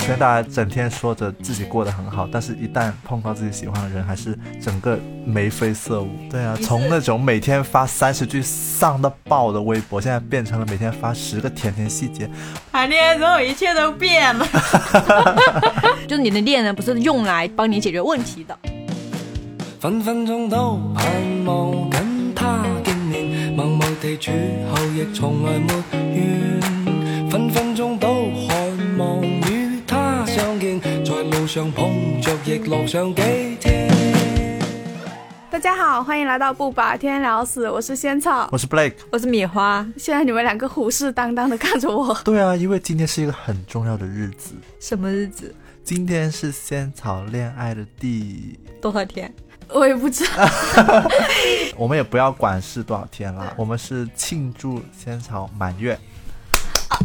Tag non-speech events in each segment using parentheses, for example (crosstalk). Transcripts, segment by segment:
虽然大家整天说着自己过得很好，但是一旦碰到自己喜欢的人，还是整个眉飞色舞。对啊，从那种每天发三十句丧到爆的微博，现在变成了每天发十个甜甜细节。谈恋爱之后，一切都变了。(laughs) 就是你的恋人不是用来帮你解决问题的。分分钟都盼望跟他见面，默默地处后亦从来没怨。分分钟上碰着亦乐上几天。大家好，欢迎来到不把天聊死，我是仙草，我是 Blake，我是米花。现在你们两个虎视眈眈的看着我。对啊，因为今天是一个很重要的日子。什么日子？今天是仙草恋爱的第多少天？我也不知道，(laughs) 我们也不要管是多少天了，我们是庆祝仙草满月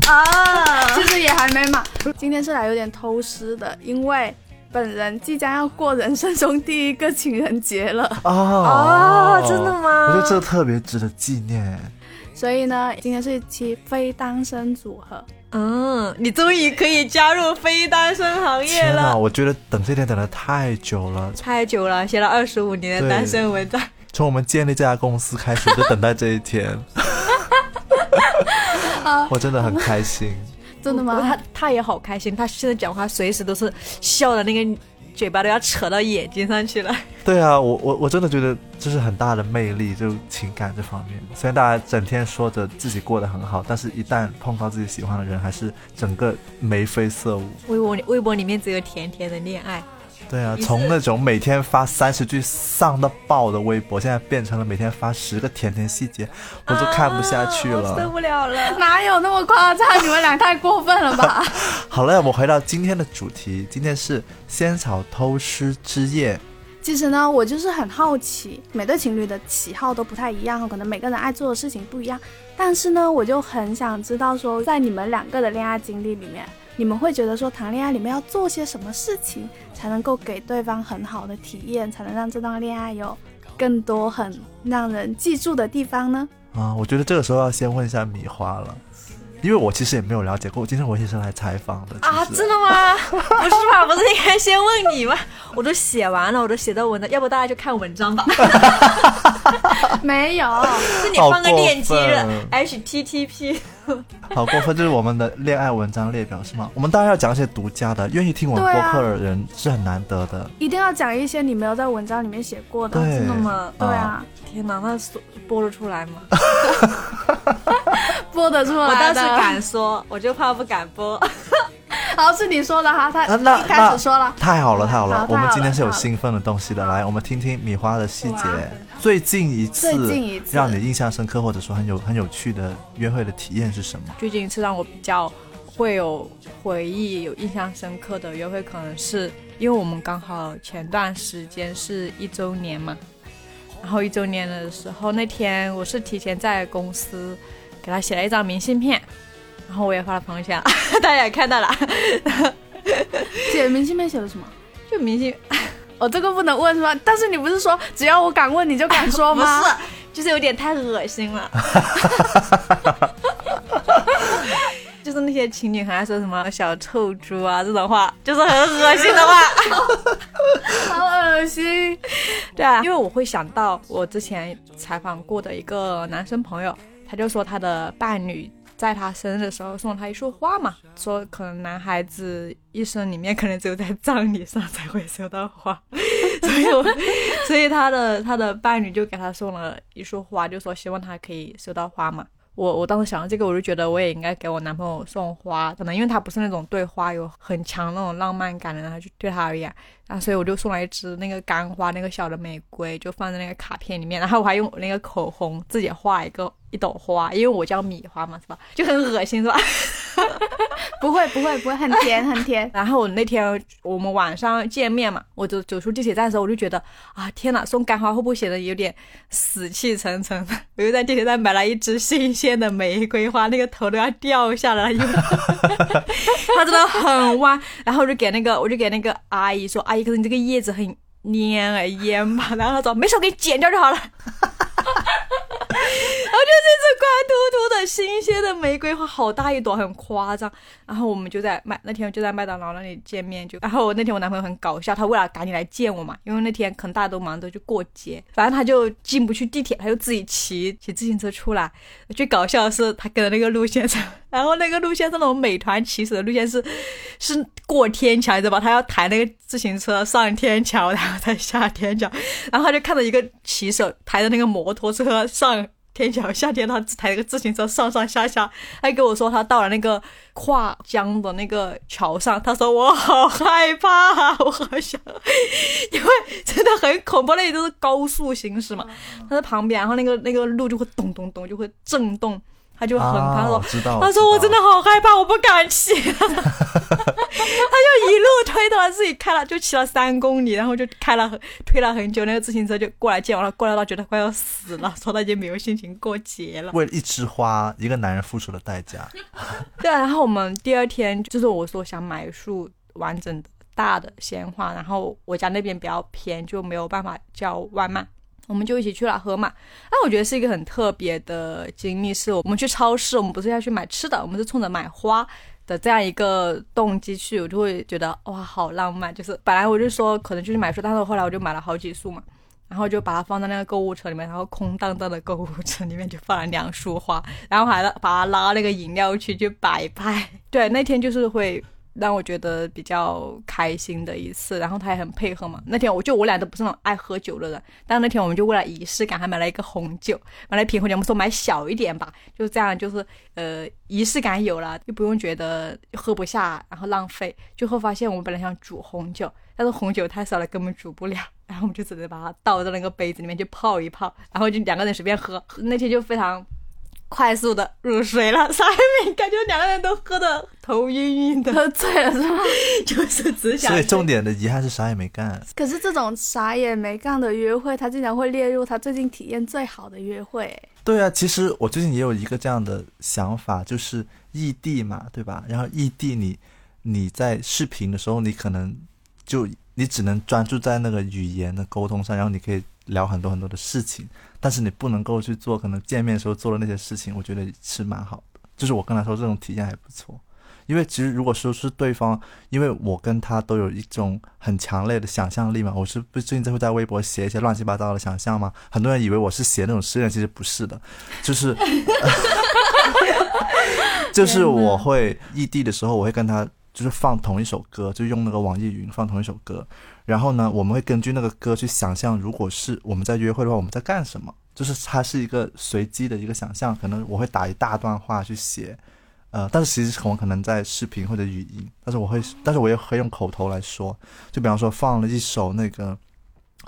啊，其实也还没满。今天是来有点偷师的，因为本人即将要过人生中第一个情人节了哦，真的吗？我觉得这特别值得纪念。所以呢，今天是一期非单身组合。嗯，你终于可以加入非单身行业了。我觉得等这天等的太久了，太久了，写了二十五年的单身文章。从我们建立这家公司开始，就等待这一天。(laughs) 我真的很开心。(laughs) 真的吗？他他也好开心，他现在讲话随时都是笑的那个。嘴巴都要扯到眼睛上去了。对啊，我我我真的觉得这是很大的魅力，就情感这方面。虽然大家整天说着自己过得很好，但是一旦碰到自己喜欢的人，还是整个眉飞色舞。微博微博里面只有甜甜的恋爱。对啊，从那种每天发三十句丧到爆的微博，现在变成了每天发十个甜甜细节，我都看不下去了，受不了了。(laughs) 哪有那么夸张？你们俩太过分了吧？(laughs) 好了，我们回到今天的主题，今天是仙草偷师之夜。其实呢，我就是很好奇，每对情侣的喜好都不太一样，可能每个人爱做的事情不一样。但是呢，我就很想知道说，在你们两个的恋爱经历里面。你们会觉得说谈恋爱里面要做些什么事情才能够给对方很好的体验，才能让这段恋爱有更多很让人记住的地方呢？啊，我觉得这个时候要先问一下米花了。因为我其实也没有了解过，今天我也是来采访的啊，真的吗？(laughs) 不是吧？不是应该先问你吗？我都写完了，我都写到文章，要不大家就看文章吧。(laughs) 没有，是你放个链接的 HTTP。(laughs) 好过分，就是我们的恋爱文章列表是吗？我们当然要讲一些独家的，愿意听我们播客的人是很难得的。一定要讲一些你没有在文章里面写过的，真的吗？对啊。天哪，那播得出来吗？(laughs) (laughs) 播得出来，我倒是敢说，我就怕不敢播。(laughs) 好，是你说的哈，他一开始说了，太好了，太好了，我们今天是有兴奋的东西的，来，我们听听米花的细节。最近一次让你印象深刻或者说很有很有趣的约会的体验是什么？最近一次让我比较会有回忆、有印象深刻的约会，可能是因为我们刚好前段时间是一周年嘛。然后一周年的时候，那天我是提前在公司给他写了一张明信片，然后我也发了朋友圈，(laughs) 大家也看到了。姐明信片写的什么？就明信，哦，这个不能问是吧？但是你不是说只要我敢问你就敢说吗？(laughs) 不是，就是有点太恶心了。(laughs) 就是那些情侣很爱说什么小臭猪啊这种话，就是很恶心的话，好恶心。对啊，因为我会想到我之前采访过的一个男生朋友，他就说他的伴侣在他生日的时候送了他一束花嘛，说可能男孩子一生里面可能只有在葬礼上才会收到花，(laughs) 所以我所以他的他的伴侣就给他送了一束花，就说希望他可以收到花嘛。我我当时想到这个，我就觉得我也应该给我男朋友送花，可能因为他不是那种对花有很强那种浪漫感的人，就对他而言，然后所以我就送了一支那个干花，那个小的玫瑰，就放在那个卡片里面，然后我还用那个口红自己画一个。一朵花，因为我叫米花嘛，是吧？就很恶心，是吧？(laughs) 不会，不会，不会，很甜，很甜。(laughs) 然后我那天我们晚上见面嘛，我就走出地铁站的时候，我就觉得啊，天呐，送干花会不会显得有点死气沉沉？(laughs) 我又在地铁站买了一支新鲜的玫瑰花，那个头都要掉下来了，它真的很弯。然后我就给那个，我就给那个阿姨说，阿姨，可是你这个叶子很蔫啊，蔫吧？然后他说，没事，我给你剪掉就好了。(laughs) 就是一只光秃秃的新鲜的玫瑰花，好大一朵，很夸张。然后我们就在麦那天就在麦当劳那里见面，就然后那天我男朋友很搞笑，他为了赶紧来见我嘛，因为那天可能大家都忙着去过节，反正他就进不去地铁，他就自己骑骑自行车出来。最搞笑的是他跟着那个路线上，然后那个路线上那种美团骑手的路线是是过天桥，你知道吧？他要抬那个自行车上天桥，然后再下天桥，然后他就看到一个骑手抬着那个摩托车上。天桥夏天，他抬了个自行车上上下下，还跟我说他到了那个跨江的那个桥上，他说我好害怕，我好想，(laughs) 因为真的很恐怖，那里都是高速行驶嘛，他在旁边，然后那个那个路就会咚咚咚就会震动。他就很，他说，他说我真的好害怕，我不敢骑。(laughs) (laughs) 他就一路推着他自己开了，就骑了三公里，然后就开了推了很久，那个自行车就过来接我了，过来到觉得快要死了，说他已经没有心情过节了。(laughs) 为了一枝花，一个男人付出的代价。对啊，然后我们第二天就是我说想买一束完整的大的鲜花，然后我家那边比较偏，就没有办法叫外卖。我们就一起去了河马，那，我觉得是一个很特别的经历。是我们去超市，我们不是要去买吃的，我们是冲着买花的这样一个动机去，我就会觉得哇，好浪漫。就是本来我就说可能就是买书，但是后来我就买了好几束嘛，然后就把它放在那个购物车里面，然后空荡荡的购物车里面就放了两束花，然后还把它拉那个饮料区去摆拍。对，那天就是会。让我觉得比较开心的一次，然后他也很配合嘛。那天我就我俩都不是那种爱喝酒的人，但那天我们就为了仪式感，还买了一个红酒，买了一瓶红酒。我们说买小一点吧，就这样，就是呃仪式感有了，又不用觉得喝不下，然后浪费。最后发现我们本来想煮红酒，但是红酒太少了，根本煮不了，(laughs) 然后我们就只能把它倒在那个杯子里面去泡一泡，然后就两个人随便喝。那天就非常。快速的入睡了，(laughs) 啥也没感觉，两个人都喝的头晕晕的，喝醉了是吗？(laughs) 就是只想。所以重点的遗憾是啥也没干。可是这种啥也没干的约会，他竟然会列入他最近体验最好的约会。对啊，其实我最近也有一个这样的想法，就是异地嘛，对吧？然后异地，你你在视频的时候，你可能就你只能专注在那个语言的沟通上，然后你可以。聊很多很多的事情，但是你不能够去做可能见面时候做的那些事情，我觉得是蛮好的。就是我跟他说这种体验还不错，因为其实如果说是对方，因为我跟他都有一种很强烈的想象力嘛，我是不最近会在微博写一些乱七八糟的想象嘛？很多人以为我是写那种诗人，其实不是的，(laughs) 就是 (laughs) (laughs) 就是我会异地的时候，我会跟他就是放同一首歌，就用那个网易云放同一首歌。然后呢，我们会根据那个歌去想象，如果是我们在约会的话，我们在干什么？就是它是一个随机的一个想象，可能我会打一大段话去写，呃，但是其实我可能在视频或者语音，但是我会，但是我也会用口头来说。就比方说放了一首那个，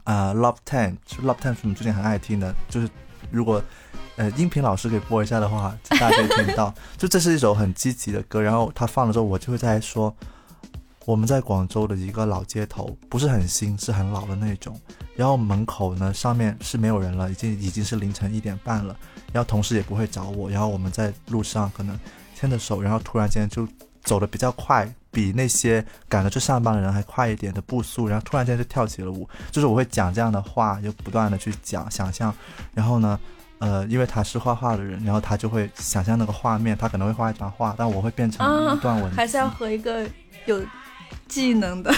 啊，Love Ten，就 Love Ten 是我们最近很爱听的，就是如果呃音频老师给播一下的话，(laughs) 大家可以听到。就这是一首很积极的歌，然后他放了之后，我就会在说。我们在广州的一个老街头，不是很新，是很老的那种。然后门口呢，上面是没有人了，已经已经是凌晨一点半了。然后同事也不会找我。然后我们在路上可能牵着手，然后突然间就走的比较快，比那些赶着去上班的人还快一点的步速。然后突然间就跳起了舞。就是我会讲这样的话，就不断的去讲想象。然后呢，呃，因为他是画画的人，然后他就会想象那个画面，他可能会画一张画，但我会变成一段文字。还是要和一个有。技能的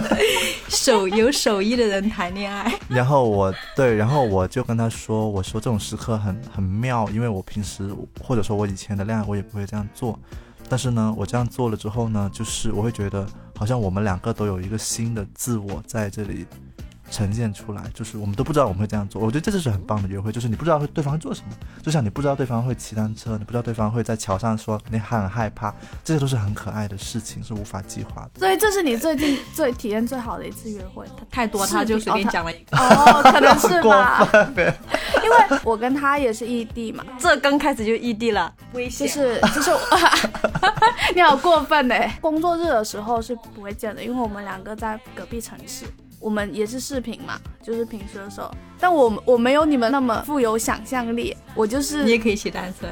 (laughs) 手有手艺的人谈恋爱，然后我对，然后我就跟他说，我说这种时刻很很妙，因为我平时或者说我以前的恋爱我也不会这样做，但是呢，我这样做了之后呢，就是我会觉得好像我们两个都有一个新的自我在这里。呈现出来，就是我们都不知道我们会这样做。我觉得这就是很棒的约会，就是你不知道会对方会做什么，就像你不知道对方会骑单车，你不知道对方会在桥上说你很害怕，这些都是很可爱的事情，是无法计划的。所以这是你最近最体验最好的一次约会。他太多，他就随便讲了一个。哦，可能是吧。(laughs) 因为我跟他也是异地嘛，这刚开始就异地了，危险。就是就是，(laughs) (laughs) 你好过分呢。工作日的时候是不会见的，因为我们两个在隔壁城市。我们也是视频嘛，就是平时的时候，但我我没有你们那么富有想象力，我就是你也可以写单词，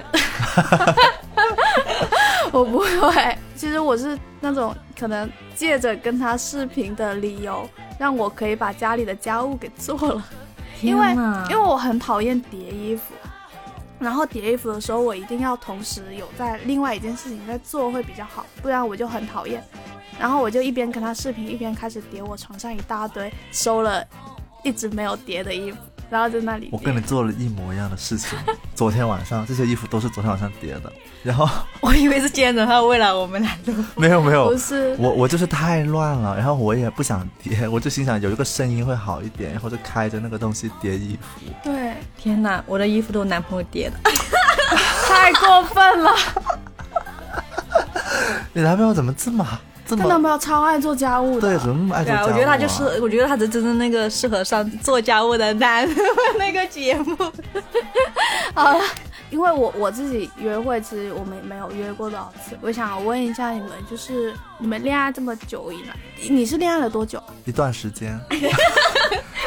(laughs) 我不会。其实我是那种可能借着跟他视频的理由，让我可以把家里的家务给做了，因为因为我很讨厌叠衣服，然后叠衣服的时候，我一定要同时有在另外一件事情在做会比较好，不然我就很讨厌。然后我就一边跟他视频，一边开始叠我床上一大堆收了一直没有叠的衣服，然后在那里。我跟你做了一模一样的事情。(laughs) 昨天晚上这些衣服都是昨天晚上叠的，然后 (laughs) 我以为是今天早上为了我们来录，(laughs) 没有没有，不是我我就是太乱了，然后我也不想叠，我就心想有一个声音会好一点，然后就开着那个东西叠衣服。对，天哪，我的衣服都是男朋友叠的，太过分了。你男朋友怎么这么？他男朋友超爱做家务的，对，怎么那么爱做家务、啊？我觉得他就是，我觉得他是真正那个适合上做家务的男那个节目。(laughs) 好了，因为我我自己约会，其实我们没有约过多少次。我想问一下你们，就是你们恋爱这么久以来，你是恋爱了多久？一段时间，(laughs)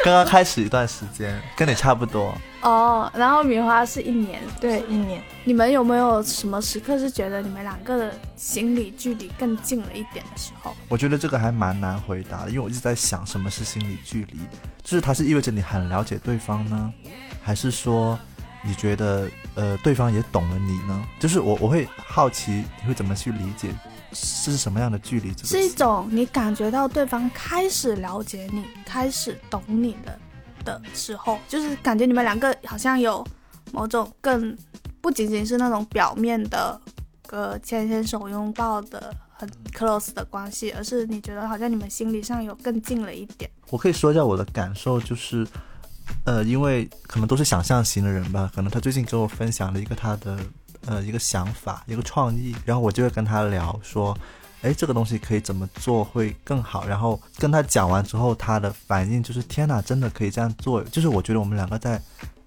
刚刚开始一段时间，跟你差不多。哦，然后米花是一年，对，一年。你们有没有什么时刻是觉得你们两个的心理距离更近了一点的时候？我觉得这个还蛮难回答的，因为我一直在想什么是心理距离，就是它是意味着你很了解对方呢，还是说你觉得呃对方也懂了你呢？就是我我会好奇你会怎么去理解是什么样的距离？是一种你感觉到对方开始了解你，开始懂你的。的时候，就是感觉你们两个好像有某种更不仅仅是那种表面的，呃，牵牵手、拥抱的很 close 的关系，而是你觉得好像你们心理上有更近了一点。我可以说一下我的感受，就是，呃，因为可能都是想象型的人吧，可能他最近跟我分享了一个他的呃一个想法、一个创意，然后我就会跟他聊说。哎，这个东西可以怎么做会更好？然后跟他讲完之后，他的反应就是天哪，真的可以这样做。就是我觉得我们两个在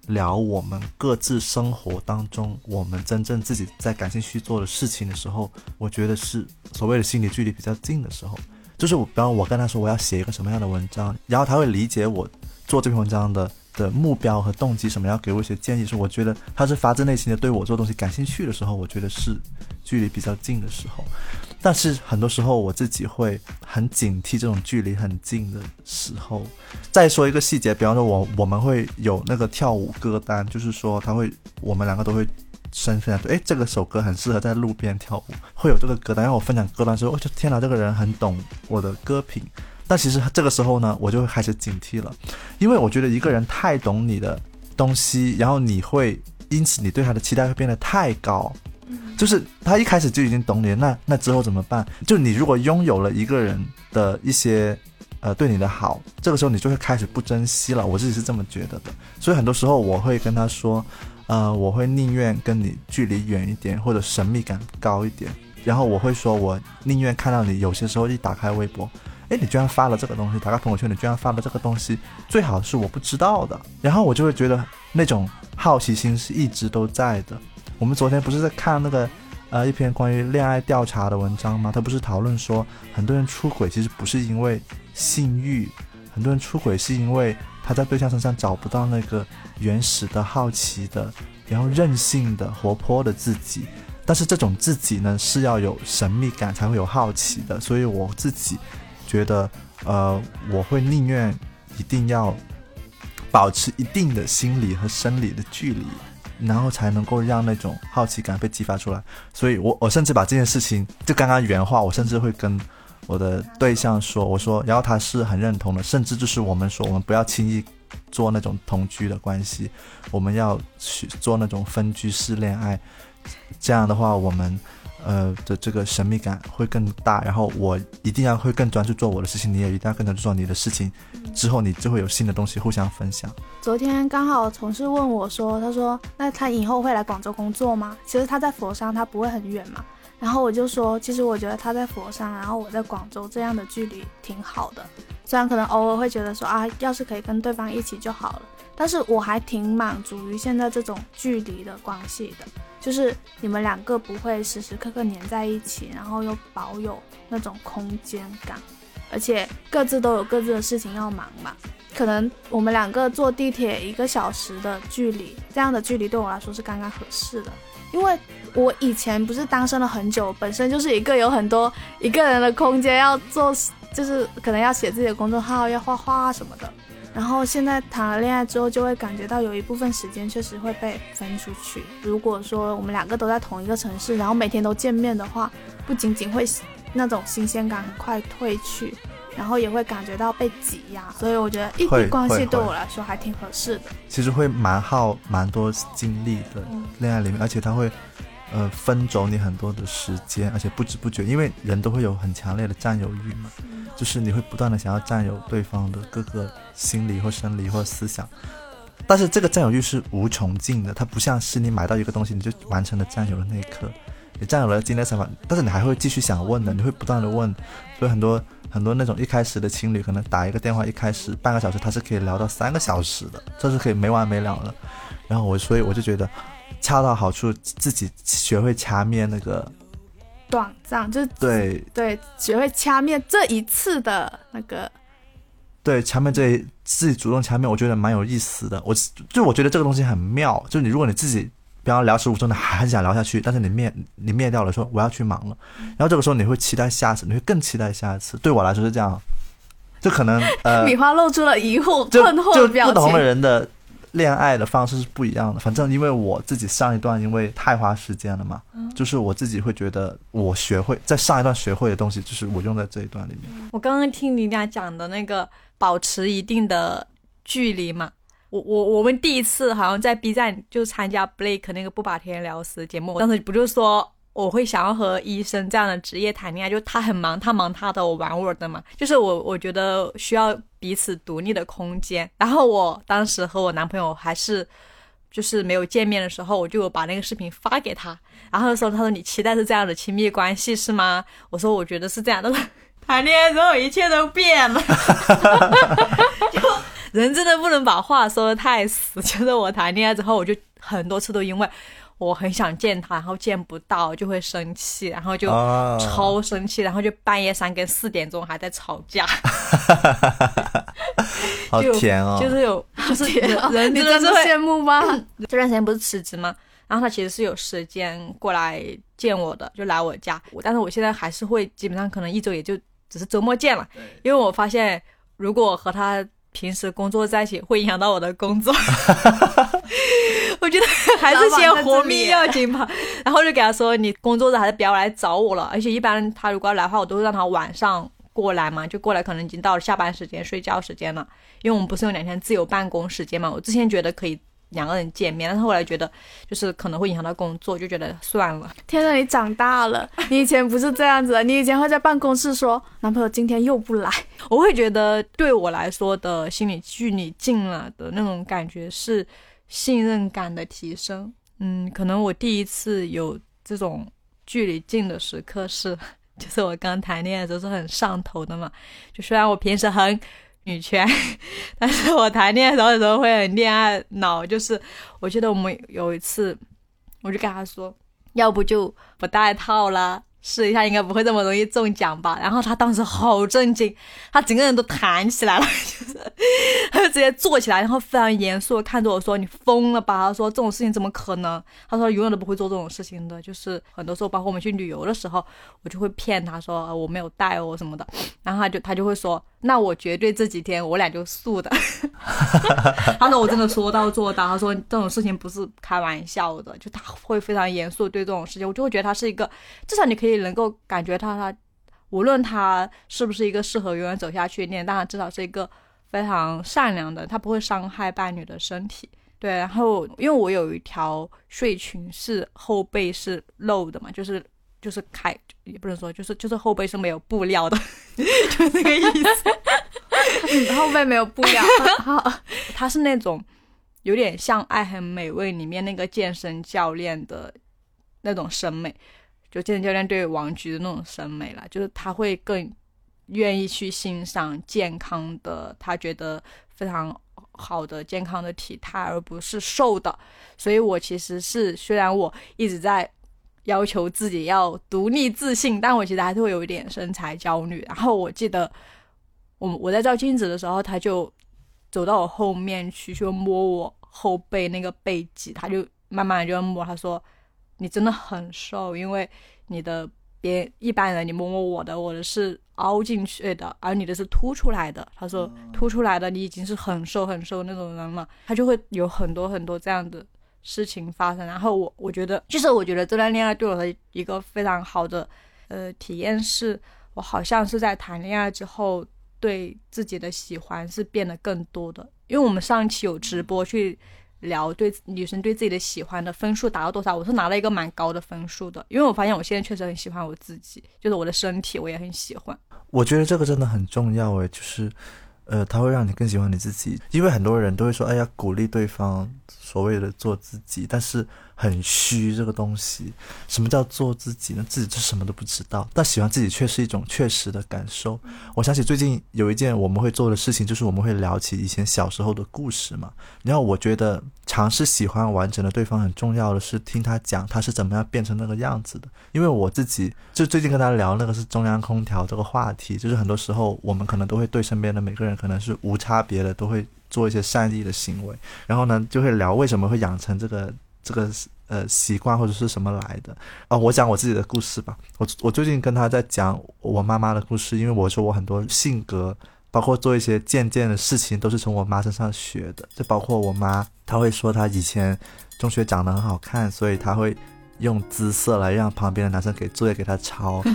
聊我们各自生活当中，我们真正自己在感兴趣做的事情的时候，我觉得是所谓的心理距离比较近的时候。就是我，比方我跟他说我要写一个什么样的文章，然后他会理解我做这篇文章的的目标和动机什么，要给我一些建议。是我觉得他是发自内心的对我做东西感兴趣的时候，我觉得是距离比较近的时候。但是很多时候我自己会很警惕这种距离很近的时候。再说一个细节，比方说我我们会有那个跳舞歌单，就是说他会我们两个都会分享，哎，这个首歌很适合在路边跳舞，会有这个歌单。然后我分享歌单的时候，我就天哪，这个人很懂我的歌品。但其实这个时候呢，我就会开始警惕了，因为我觉得一个人太懂你的东西，然后你会因此你对他的期待会变得太高。就是他一开始就已经懂你，那那之后怎么办？就你如果拥有了一个人的一些，呃，对你的好，这个时候你就会开始不珍惜了。我自己是这么觉得的。所以很多时候我会跟他说，呃，我会宁愿跟你距离远一点，或者神秘感高一点。然后我会说，我宁愿看到你有些时候一打开微博，哎，你居然发了这个东西；打开朋友圈，你居然发了这个东西，最好是我不知道的。然后我就会觉得那种好奇心是一直都在的。我们昨天不是在看那个，呃，一篇关于恋爱调查的文章吗？他不是讨论说，很多人出轨其实不是因为性欲，很多人出轨是因为他在对象身上找不到那个原始的好奇的，然后任性的、活泼的自己。但是这种自己呢，是要有神秘感才会有好奇的。所以我自己觉得，呃，我会宁愿一定要保持一定的心理和生理的距离。然后才能够让那种好奇感被激发出来，所以我我甚至把这件事情就刚刚原话，我甚至会跟我的对象说，我说，然后他是很认同的，甚至就是我们说，我们不要轻易做那种同居的关系，我们要去做那种分居式恋爱，这样的话我们。呃的这个神秘感会更大，然后我一定要会更专注做我的事情，你也一定要更专注做你的事情，之后你就会有新的东西互相分享。昨天刚好同事问我说，他说那他以后会来广州工作吗？其实他在佛山，他不会很远嘛。然后我就说，其实我觉得他在佛山，然后我在广州，这样的距离挺好的。虽然可能偶尔会觉得说啊，要是可以跟对方一起就好了，但是我还挺满足于现在这种距离的关系的。就是你们两个不会时时刻刻黏在一起，然后又保有那种空间感，而且各自都有各自的事情要忙嘛。可能我们两个坐地铁一个小时的距离，这样的距离对我来说是刚刚合适的。因为我以前不是单身了很久，本身就是一个有很多一个人的空间要做，就是可能要写自己的公众号，要画画什么的。然后现在谈了恋爱之后，就会感觉到有一部分时间确实会被分出去。如果说我们两个都在同一个城市，然后每天都见面的话，不仅仅会那种新鲜感很快褪去，然后也会感觉到被挤压。所以我觉得异地关系对我来说还挺合适的。其实会蛮耗蛮多精力的，恋爱里面，而且他会。呃，分走你很多的时间，而且不知不觉，因为人都会有很强烈的占有欲嘛，就是你会不断的想要占有对方的各个心理或生理或思想，但是这个占有欲是无穷尽的，它不像是你买到一个东西你就完成了占有的那一刻，你占有了今天想法，但是你还会继续想问的，你会不断的问，所以很多很多那种一开始的情侣可能打一个电话，一开始半个小时他是可以聊到三个小时的，这是可以没完没了的，然后我所以我就觉得。恰到好处，自己学会掐灭那个短暂，就对对，学会掐灭这一次的那个，对掐灭这自己主动掐灭，我觉得蛮有意思的。我就我觉得这个东西很妙，就是你如果你自己，比方聊十五分钟，还很想聊下去，但是你灭你灭掉了，说我要去忙了，然后这个时候你会期待下次，你会更期待下一次。对我来说是这样，就可能呃，(laughs) 米花露出了疑惑困惑的表情，不同的人的。恋爱的方式是不一样的，反正因为我自己上一段因为太花时间了嘛，就是我自己会觉得我学会在上一段学会的东西，就是我用在这一段里面。我刚刚听你俩讲的那个保持一定的距离嘛，我我我们第一次好像在 B 站就参加 Blake 那个不把天聊死节目，当时不就说。我会想要和医生这样的职业谈恋爱，就他很忙，他忙他的，我玩我的嘛。就是我，我觉得需要彼此独立的空间。然后我当时和我男朋友还是就是没有见面的时候，我就把那个视频发给他。然后说，他说你期待是这样的亲密关系是吗？我说我觉得是这样的。(laughs) 谈恋爱之后一切都变了，(laughs) 就人真的不能把话说的太死。就是我谈恋爱之后，我就很多次都因为。我很想见他，然后见不到就会生气，然后就超生气，然后就半夜三更四点钟还在吵架。(laughs) 好甜哦！就是有，就是人真的是羡慕吗？(laughs) 这段时间不是辞职吗？然后他其实是有时间过来见我的，就来我家。但是我现在还是会基本上可能一周也就只是周末见了，因为我发现如果和他。平时工作在一起会影响到我的工作，(laughs) 我觉得 (laughs) 还是先活命要紧吧。然后就给他说，你工作日还是不要来找我了。而且一般他如果要来的话，我都会让他晚上过来嘛，就过来可能已经到了下班时间、睡觉时间了。因为我们不是有两天自由办公时间嘛，我之前觉得可以。两个人见面，但是后来觉得就是可能会影响到工作，就觉得算了。天呐，你长大了，你以前不是这样子的，你以前会在办公室说男朋友今天又不来。我会觉得对我来说的心理距离近了的那种感觉是信任感的提升。嗯，可能我第一次有这种距离近的时刻是，(laughs) 就是我刚谈恋爱的时候是很上头的嘛。就虽然我平时很。女权，(laughs) 但是我谈恋爱的时候会很恋爱脑，就是我记得我们有一次，我就跟他说，要不就不带套了。试一下应该不会这么容易中奖吧？然后他当时好震惊，他整个人都弹起来了，(laughs) 就是他就直接坐起来，然后非常严肃的看着我说：“你疯了吧？”他说：“这种事情怎么可能？”他说：“永远都不会做这种事情的。”就是很多时候，包括我们去旅游的时候，我就会骗他说我没有带哦什么的，然后他就他就会说：“那我绝对这几天我俩就素的。(laughs) ” (laughs) 他说：“我真的说到做到。”他说：“这种事情不是开玩笑的。”就他会非常严肃对这种事情，我就会觉得他是一个，至少你可以。能够感觉到他，无论他是不是一个适合永远走下去的恋，但他至少是一个非常善良的，他不会伤害伴侣的身体。对，然后因为我有一条睡裙是后背是露的嘛，就是就是开也不能说，就是就是后背是没有布料的，(laughs) 就这个意思。后背没有布料，他是那种有点像《爱很美味》里面那个健身教练的那种审美。就健身教练对王菊的那种审美了，就是他会更愿意去欣赏健康的，他觉得非常好的健康的体态，而不是瘦的。所以我其实是虽然我一直在要求自己要独立自信，但我其实还是会有一点身材焦虑。然后我记得我我在照镜子的时候，他就走到我后面去，就摸我后背那个背脊，他就慢慢的就摸，他说。你真的很瘦，因为你的别一般人你摸摸我的，我的是凹进去的，而你的是凸出来的。他说凸出来的你已经是很瘦很瘦那种人了，他就会有很多很多这样的事情发生。然后我我觉得，就是我觉得这段恋爱对我的一个非常好的呃体验是，我好像是在谈恋爱之后对自己的喜欢是变得更多的。因为我们上一期有直播去。聊对女生对自己的喜欢的分数达到多少？我是拿了一个蛮高的分数的，因为我发现我现在确实很喜欢我自己，就是我的身体我也很喜欢。我觉得这个真的很重要诶，就是。呃，它会让你更喜欢你自己，因为很多人都会说，哎呀，鼓励对方所谓的做自己，但是很虚这个东西。什么叫做自己呢？自己就什么都不知道，但喜欢自己却是一种确实的感受。我想起最近有一件我们会做的事情，就是我们会聊起以前小时候的故事嘛。然后我觉得尝试喜欢完整的对方很重要的是听他讲他是怎么样变成那个样子的。因为我自己就最近跟他聊那个是中央空调这个话题，就是很多时候我们可能都会对身边的每个人。可能是无差别的都会做一些善意的行为，然后呢就会聊为什么会养成这个这个呃习惯或者是什么来的啊？我讲我自己的故事吧。我我最近跟他在讲我妈妈的故事，因为我说我很多性格，包括做一些渐渐的事情，都是从我妈身上学的。就包括我妈，她会说她以前中学长得很好看，所以她会用姿色来让旁边的男生给作业给她抄。(laughs)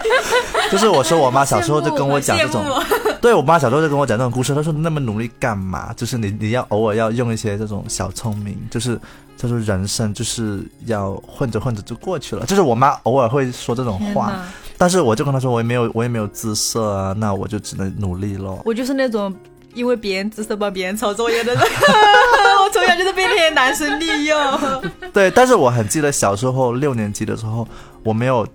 (laughs) 就是我说我妈小时候就跟我讲这种，(laughs) 对我妈小时候就跟我讲这种故事。她说那么努力干嘛？就是你你要偶尔要用一些这种小聪明，就是她说人生就是要混着混着就过去了。就是我妈偶尔会说这种话，但是我就跟她说我也没有我也没有姿色啊，那我就只能努力咯。我就是那种因为别人姿色帮别人抄作业的人，我从小就是被那些男生利用。对，但是我很记得小时候六年级的时候，我没有。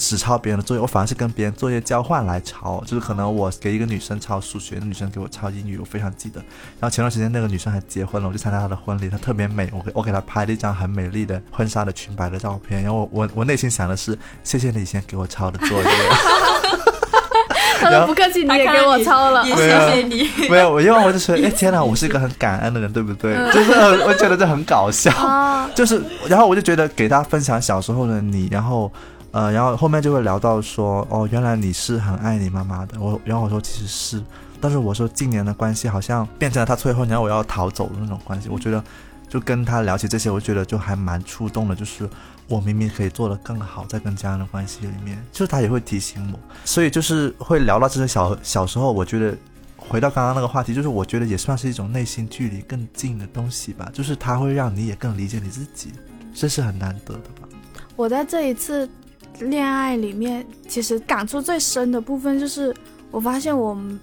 只抄别人的作业，我反而是跟别人作业交换来抄，就是可能我给一个女生抄数学，那女生给我抄英语，我非常记得。然后前段时间那个女生还结婚了，我去参加她的婚礼，她特别美，我给我给她拍了一张很美丽的婚纱的裙摆的照片。然后我我我内心想的是，谢谢你以前给我抄的作业。(laughs) 不客气，你也给我抄了，也谢谢你。没有，我因为我就说，哎天哪，我是一个很感恩的人，对不对？就是我觉得这很搞笑，就是然后我就觉得给她分享小时候的你，然后。呃，然后后面就会聊到说，哦，原来你是很爱你妈妈的。我，然后我说其实是，但是我说近年的关系好像变成了他催婚，然后我要逃走的那种关系。我觉得，就跟他聊起这些，我觉得就还蛮触动的。就是我明明可以做得更好，在跟家人的关系里面，就是他也会提醒我。所以就是会聊到这些小小时候，我觉得回到刚刚那个话题，就是我觉得也算是一种内心距离更近的东西吧。就是他会让你也更理解你自己，这是很难得的吧。我在这一次。恋爱里面，其实感触最深的部分就是，我发现我们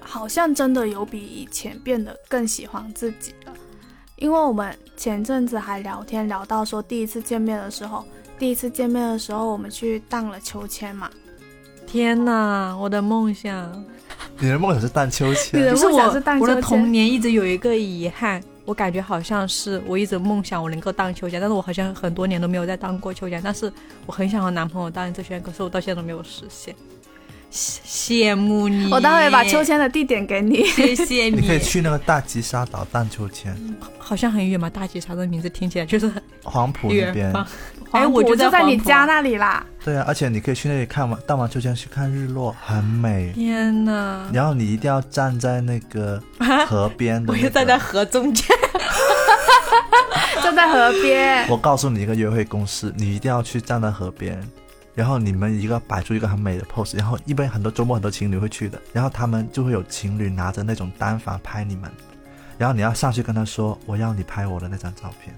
好像真的有比以前变得更喜欢自己了。因为我们前阵子还聊天聊到说，第一次见面的时候，第一次见面的时候，我们去荡了秋千嘛。天哪，我的梦想！你的梦想是荡秋千？你的梦想是荡秋千？我的童年一直有一个遗憾。我感觉好像是我一直梦想我能够当秋千，但是我好像很多年都没有再当过秋千。但是我很想和男朋友当一次秋千，可是我到现在都没有实现。羡慕你！我待会把秋千的地点给你，谢谢你。你可以去那个大吉沙岛荡秋千，好像很远嘛。大吉沙的名字听起来就是黄埔那边。哎，我就在你家那里啦。对啊，而且你可以去那里看完荡完秋千去看日落，很美。天哪！然后你一定要站在那个河边的，我要站在河中间。(laughs) 站在河边。我告诉你一个约会公式，你一定要去站在河边，然后你们一个摆出一个很美的 pose，然后一般很多周末很多情侣会去的，然后他们就会有情侣拿着那种单反拍你们，然后你要上去跟他说，我要你拍我的那张照片。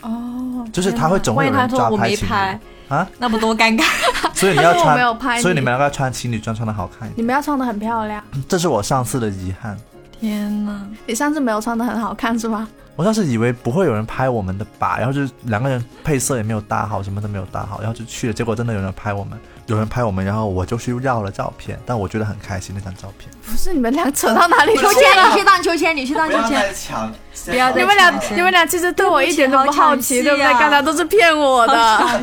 哦，就是他会总会有人抓拍情侣啊，那不多尴尬。(laughs) 所以你要穿，(laughs) 所以你们两个要穿情侣装，穿的好看。你们要穿的很漂亮。这是我上次的遗憾。天哪，你上次没有穿的很好看是吗？我当时以为不会有人拍我们的吧，然后就两个人配色也没有搭好，什么都没有搭好，然后就去了。结果真的有人拍我们，有人拍我们，然后我就去要了照片，但我觉得很开心那张照片。不是你们俩扯到哪里去了？你去荡秋千，你去荡秋千。不要你们俩，你们俩其实对我一点都不好奇，对不对？刚才都是骗我的，(laughs)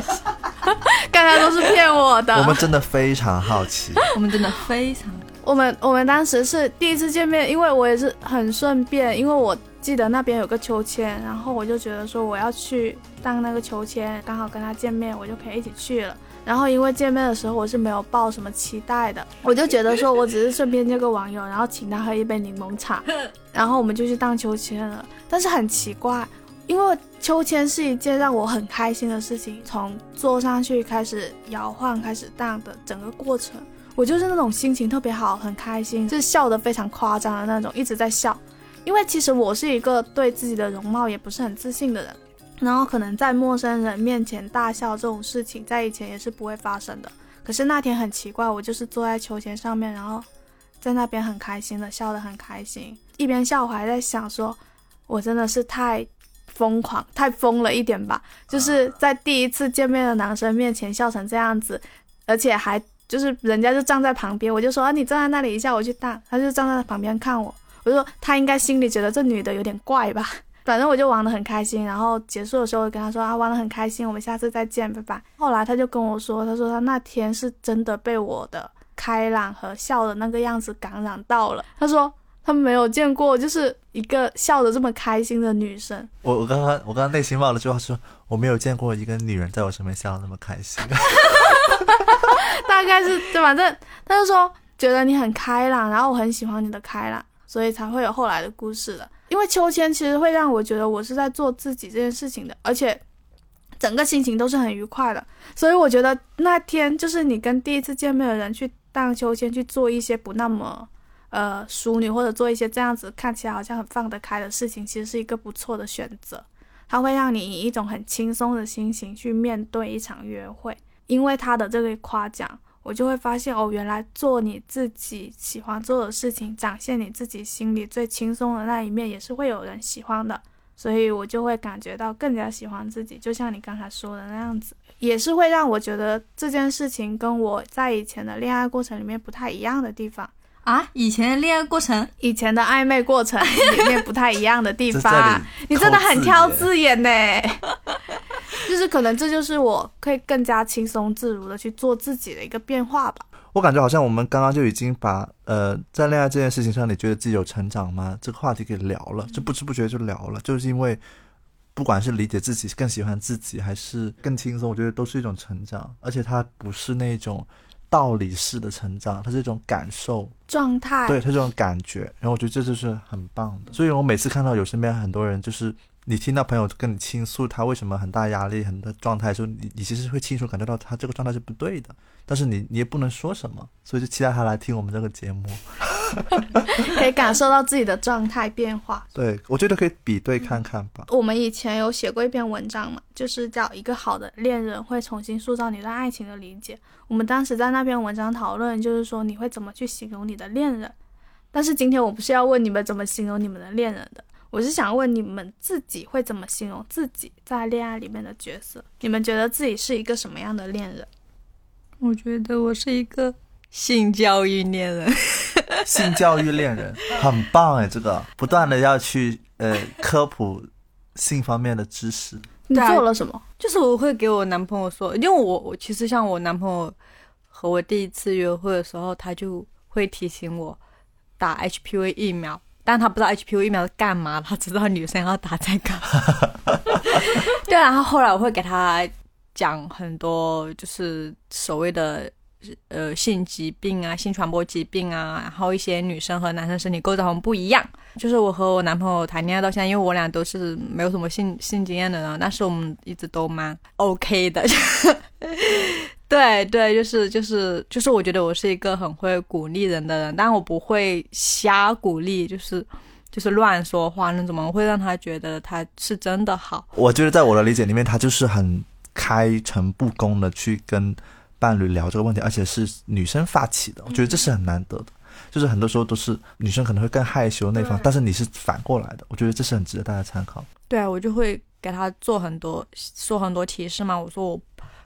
刚才都是骗我的。我们真的非常好奇，我们真的非常。我们我们当时是第一次见面，因为我也是很顺便，因为我记得那边有个秋千，然后我就觉得说我要去荡那个秋千，刚好跟他见面，我就可以一起去了。然后因为见面的时候我是没有抱什么期待的，(laughs) 我就觉得说我只是顺便见个网友，然后请他喝一杯柠檬茶，然后我们就去荡秋千了。但是很奇怪，因为秋千是一件让我很开心的事情，从坐上去开始摇晃，开始荡的整个过程，我就是那种心情特别好，很开心，就是笑得非常夸张的那种，一直在笑。因为其实我是一个对自己的容貌也不是很自信的人。然后可能在陌生人面前大笑这种事情，在以前也是不会发生的。可是那天很奇怪，我就是坐在秋千上面，然后在那边很开心的笑得很开心，一边笑我还在想说，我真的是太疯狂、太疯了一点吧，就是在第一次见面的男生面前笑成这样子，而且还就是人家就站在旁边，我就说啊你站在那里一下我去大，他就站在旁边看我，我就说他应该心里觉得这女的有点怪吧。(laughs) 反正我就玩的很开心，然后结束的时候跟他说啊，玩的很开心，我们下次再见，拜拜。后来他就跟我说，他说他那天是真的被我的开朗和笑的那个样子感染到了。他说他没有见过就是一个笑得这么开心的女生。我我刚刚我刚刚内心冒了句话说，我没有见过一个女人在我身边笑得那么开心。(laughs) 大概是对，反正他就说觉得你很开朗，然后我很喜欢你的开朗，所以才会有后来的故事的。因为秋千其实会让我觉得我是在做自己这件事情的，而且整个心情都是很愉快的。所以我觉得那天就是你跟第一次见面的人去荡秋千，去做一些不那么呃淑女或者做一些这样子看起来好像很放得开的事情，其实是一个不错的选择。它会让你以一种很轻松的心情去面对一场约会，因为他的这个夸奖。我就会发现哦，原来做你自己喜欢做的事情，展现你自己心里最轻松的那一面，也是会有人喜欢的。所以我就会感觉到更加喜欢自己，就像你刚才说的那样子，也是会让我觉得这件事情跟我在以前的恋爱过程里面不太一样的地方啊。以前的恋爱过程，以前的暧昧过程里面不太一样的地方，(laughs) 你真的很挑字眼呢。(laughs) 就是可能这就是我可以更加轻松自如的去做自己的一个变化吧。我感觉好像我们刚刚就已经把呃在恋爱这件事情上，你觉得自己有成长吗？这个话题给聊了，就不知不觉就聊了，就是因为不管是理解自己、更喜欢自己，还是更轻松，我觉得都是一种成长，而且它不是那种道理式的成长，它是一种感受状态，对，它这种感觉。然后我觉得这就是很棒的。所以我每次看到有身边很多人就是。你听到朋友跟你倾诉他为什么很大压力、很多状态的时候，你你其实会清楚感觉到他这个状态是不对的，但是你你也不能说什么，所以就期待他来听我们这个节目，(laughs) 可以感受到自己的状态变化。对，我觉得可以比对看看吧。我们以前有写过一篇文章嘛，就是叫一个好的恋人会重新塑造你对爱情的理解。我们当时在那篇文章讨论，就是说你会怎么去形容你的恋人，但是今天我不是要问你们怎么形容你们的恋人的。我是想问你们自己会怎么形容自己在恋爱里面的角色？你们觉得自己是一个什么样的恋人？我觉得我是一个性教育恋人。(laughs) 性教育恋人 (laughs) 很棒哎，这个不断的要去呃科普性方面的知识。你做了什么？就是我会给我男朋友说，因为我我其实像我男朋友和我第一次约会的时候，他就会提醒我打 HPV 疫苗。但他不知道 HPV 疫苗是干嘛，他知道女生要打 (laughs) 这个。(laughs) 对，然后后来我会给他讲很多，就是所谓的呃性疾病啊、性传播疾病啊，然后一些女生和男生身体构造很不一样。就是我和我男朋友谈恋爱到现在，因为我俩都是没有什么性性经验的人，但是我们一直都蛮 OK 的。对 (laughs) 对，就是就是就是，我觉得我是一个很会鼓励人的人，但我不会瞎鼓励，就是就是乱说话那种，会让他觉得他是真的好。我觉得在我的理解里面，他就是很开诚布公的去跟伴侣聊这个问题，而且是女生发起的，我觉得这是很难得的。就是很多时候都是女生可能会更害羞那方，但是你是反过来的，我觉得这是很值得大家参考。对啊，我就会给他做很多说很多提示嘛，我说我。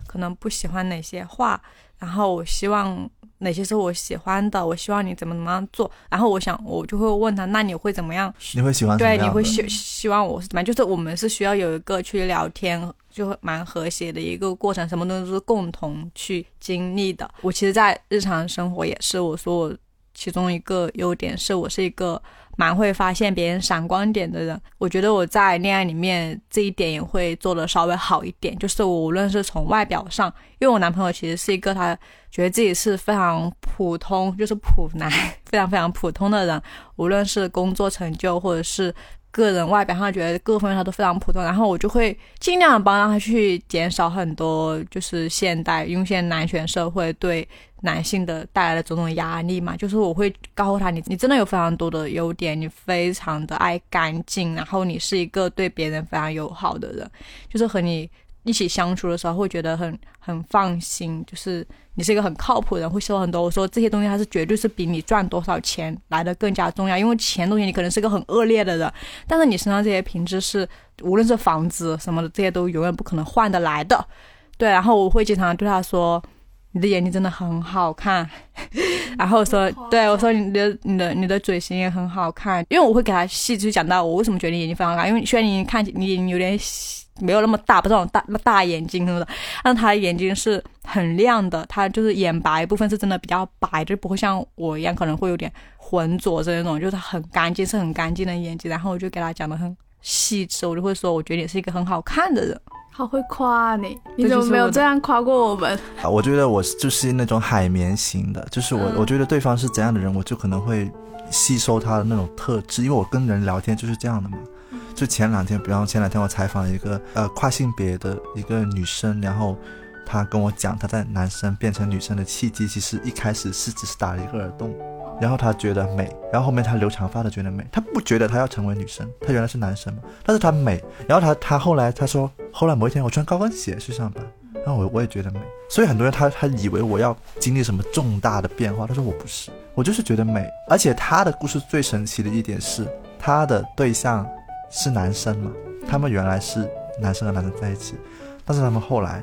可能不喜欢哪些话，然后我希望哪些是我喜欢的，我希望你怎么怎么样做，然后我想我就会问他，那你会怎么样？你会喜欢对，你会希希望我是怎么样？就是我们是需要有一个去聊天，就蛮和谐的一个过程，什么东西都是共同去经历的。我其实，在日常生活也是，我说我。其中一个优点是我是一个蛮会发现别人闪光点的人。我觉得我在恋爱里面这一点也会做的稍微好一点，就是我无论是从外表上，因为我男朋友其实是一个他觉得自己是非常普通，就是普男，非常非常普通的人，无论是工作成就或者是。个人外表上觉得各方面他都非常普通，然后我就会尽量帮他去减少很多，就是现代因为现在男权社会对男性的带来的种种压力嘛，就是我会告诉他，你你真的有非常多的优点，你非常的爱干净，然后你是一个对别人非常友好的人，就是和你。一起相处的时候会觉得很很放心，就是你是一个很靠谱的人，会说很多。我说这些东西，它是绝对是比你赚多少钱来的更加重要。因为钱东西，你可能是个很恶劣的人，但是你身上这些品质是，无论是房子什么的，这些都永远不可能换得来的。对，然后我会经常对他说。你的眼睛真的很好看，(laughs) 然后说，对我说你的你的你的嘴型也很好看，因为我会给他细致讲到我为什么觉得你眼睛非常好看，因为虽然你看起你眼睛有点没有那么大，不是那种大大眼睛什么的，但他的眼睛是很亮的，他就是眼白部分是真的比较白，就不会像我一样可能会有点浑浊的那种，就是很干净，是很干净的眼睛。然后我就给他讲的很细致，我就会说，我觉得你是一个很好看的人。好会夸你，你怎么没有这样夸过我们？啊，我觉得我就是那种海绵型的，就是我，我觉得对方是怎样的人，我就可能会吸收他的那种特质，因为我跟人聊天就是这样的嘛。就前两天，比方前两天我采访了一个呃跨性别的一个女生，然后她跟我讲她在男生变成女生的契机，其实一开始是只是打了一个耳洞。然后他觉得美，然后后面他留长发的觉得美，他不觉得他要成为女生，他原来是男生嘛，但是他美。然后他他后来他说，后来某一天我穿高跟鞋去上班，然后我我也觉得美。所以很多人他他以为我要经历什么重大的变化，他说我不是，我就是觉得美。而且他的故事最神奇的一点是，他的对象是男生嘛，他们原来是男生和男生在一起，但是他们后来。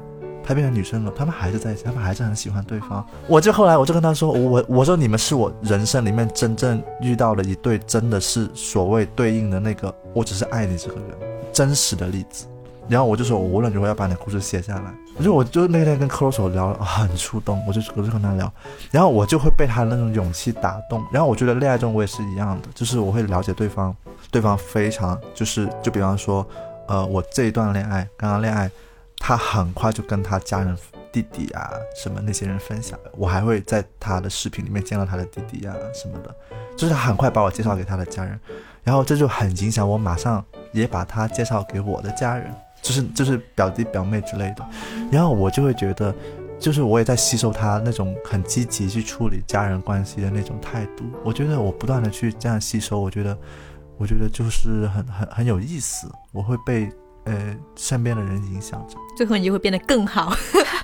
他变成女生了，他们还是在一起，他们还是很喜欢对方。我就后来我就跟他说，我我说你们是我人生里面真正遇到的一对，真的是所谓对应的那个，我只是爱你这个人，真实的例子。然后我就说，我无论如何要把你的故事写下来。我就我就那天跟克罗索聊很触动，我就我就跟他聊，然后我就会被他那种勇气打动。然后我觉得恋爱中我也是一样的，就是我会了解对方，对方非常就是就比方说，呃，我这一段恋爱，刚刚恋爱。他很快就跟他家人、弟弟啊什么那些人分享，我还会在他的视频里面见到他的弟弟啊什么的，就是他很快把我介绍给他的家人，然后这就很影响我，马上也把他介绍给我的家人，就是就是表弟表妹之类的，然后我就会觉得，就是我也在吸收他那种很积极去处理家人关系的那种态度，我觉得我不断的去这样吸收，我觉得，我觉得就是很很很有意思，我会被。呃，身边的人影响着，最后你就会变得更好。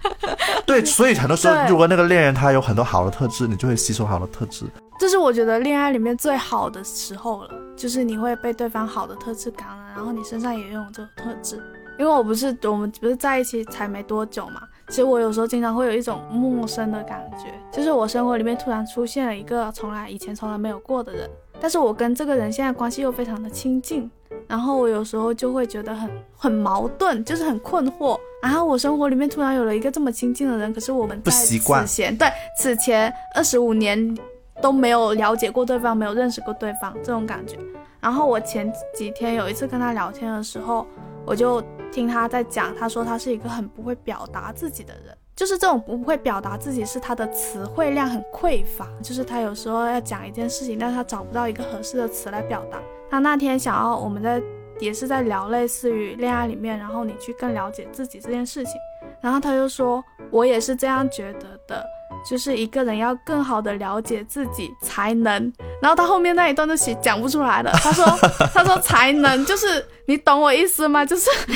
(laughs) 对，所以很多时候，如果那个恋人他有很多好的特质，你就会吸收好的特质。这是我觉得恋爱里面最好的时候了，就是你会被对方好的特质感染，然后你身上也拥有这种特质。因为我不是我们不是在一起才没多久嘛，其实我有时候经常会有一种陌生的感觉，就是我生活里面突然出现了一个从来以前从来没有过的人，但是我跟这个人现在关系又非常的亲近。然后我有时候就会觉得很很矛盾，就是很困惑。然后我生活里面突然有了一个这么亲近的人，可是我们不习惯。此前对此前二十五年都没有了解过对方，没有认识过对方这种感觉。然后我前几天有一次跟他聊天的时候，我就听他在讲，他说他是一个很不会表达自己的人。就是这种不会表达自己，是他的词汇量很匮乏。就是他有时候要讲一件事情，但是他找不到一个合适的词来表达。他那天想要我们在也是在聊类似于恋爱里面，然后你去更了解自己这件事情。然后他就说，我也是这样觉得的。就是一个人要更好的了解自己才能，然后他后面那一段就写讲不出来了。他说，(laughs) 他说才能，就是你懂我意思吗？就是，(laughs) 你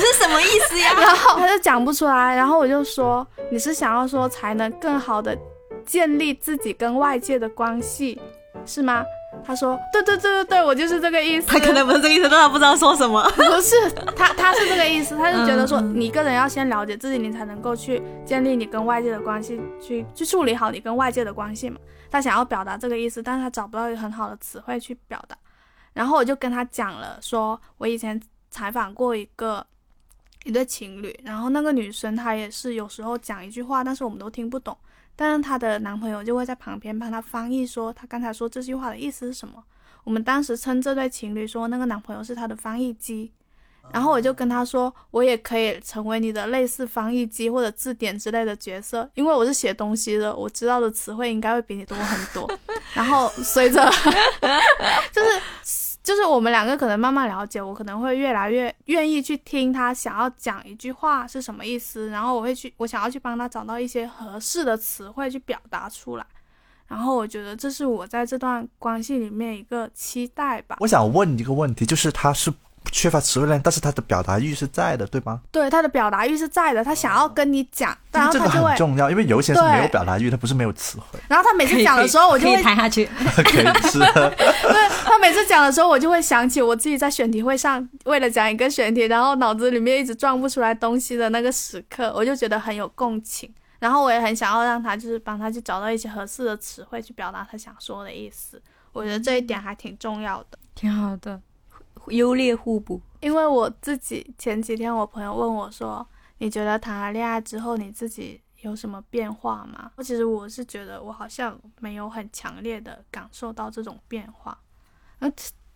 是什么意思呀？(laughs) 然后他就讲不出来，然后我就说，你是想要说才能更好的建立自己跟外界的关系，是吗？他说：“对对对对对，我就是这个意思。”他可能不是这个意思，但他不知道说什么。(laughs) 不是他，他是这个意思，(laughs) 他是觉得说，你一个人要先了解自己，你才能够去建立你跟外界的关系，去去处理好你跟外界的关系嘛。他想要表达这个意思，但是他找不到一个很好的词汇去表达。然后我就跟他讲了，说我以前采访过一个一对情侣，然后那个女生她也是有时候讲一句话，但是我们都听不懂，但是她的男朋友就会在旁边帮她翻译，说她刚才说这句话的意思是什么。我们当时称这对情侣说那个男朋友是她的翻译机，然后我就跟她说，我也可以成为你的类似翻译机或者字典之类的角色，因为我是写东西的，我知道的词汇应该会比你多很多。(laughs) 然后随着就是。(laughs) 就是我们两个可能慢慢了解，我可能会越来越愿意去听他想要讲一句话是什么意思，然后我会去，我想要去帮他找到一些合适的词汇去表达出来，然后我觉得这是我在这段关系里面一个期待吧。我想问你一个问题，就是他是。缺乏词汇量，但是他的表达欲是在的，对吗？对，他的表达欲是在的，他想要跟你讲，然后他就会很重要，因为有一些人是没有表达欲，他不是没有词汇。然后他每次讲的时候，我就会可以谈下去。(laughs) 可以是的，(laughs) 对他每次讲的时候，我就会想起我自己在选题会上为了讲一个选题，然后脑子里面一直转不出来东西的那个时刻，我就觉得很有共情。然后我也很想要让他，就是帮他去找到一些合适的词汇去表达他想说的意思。我觉得这一点还挺重要的。挺好的。优劣互补。因为我自己前几天我朋友问我说：“你觉得谈了恋爱之后你自己有什么变化吗？”我其实我是觉得我好像没有很强烈的感受到这种变化。那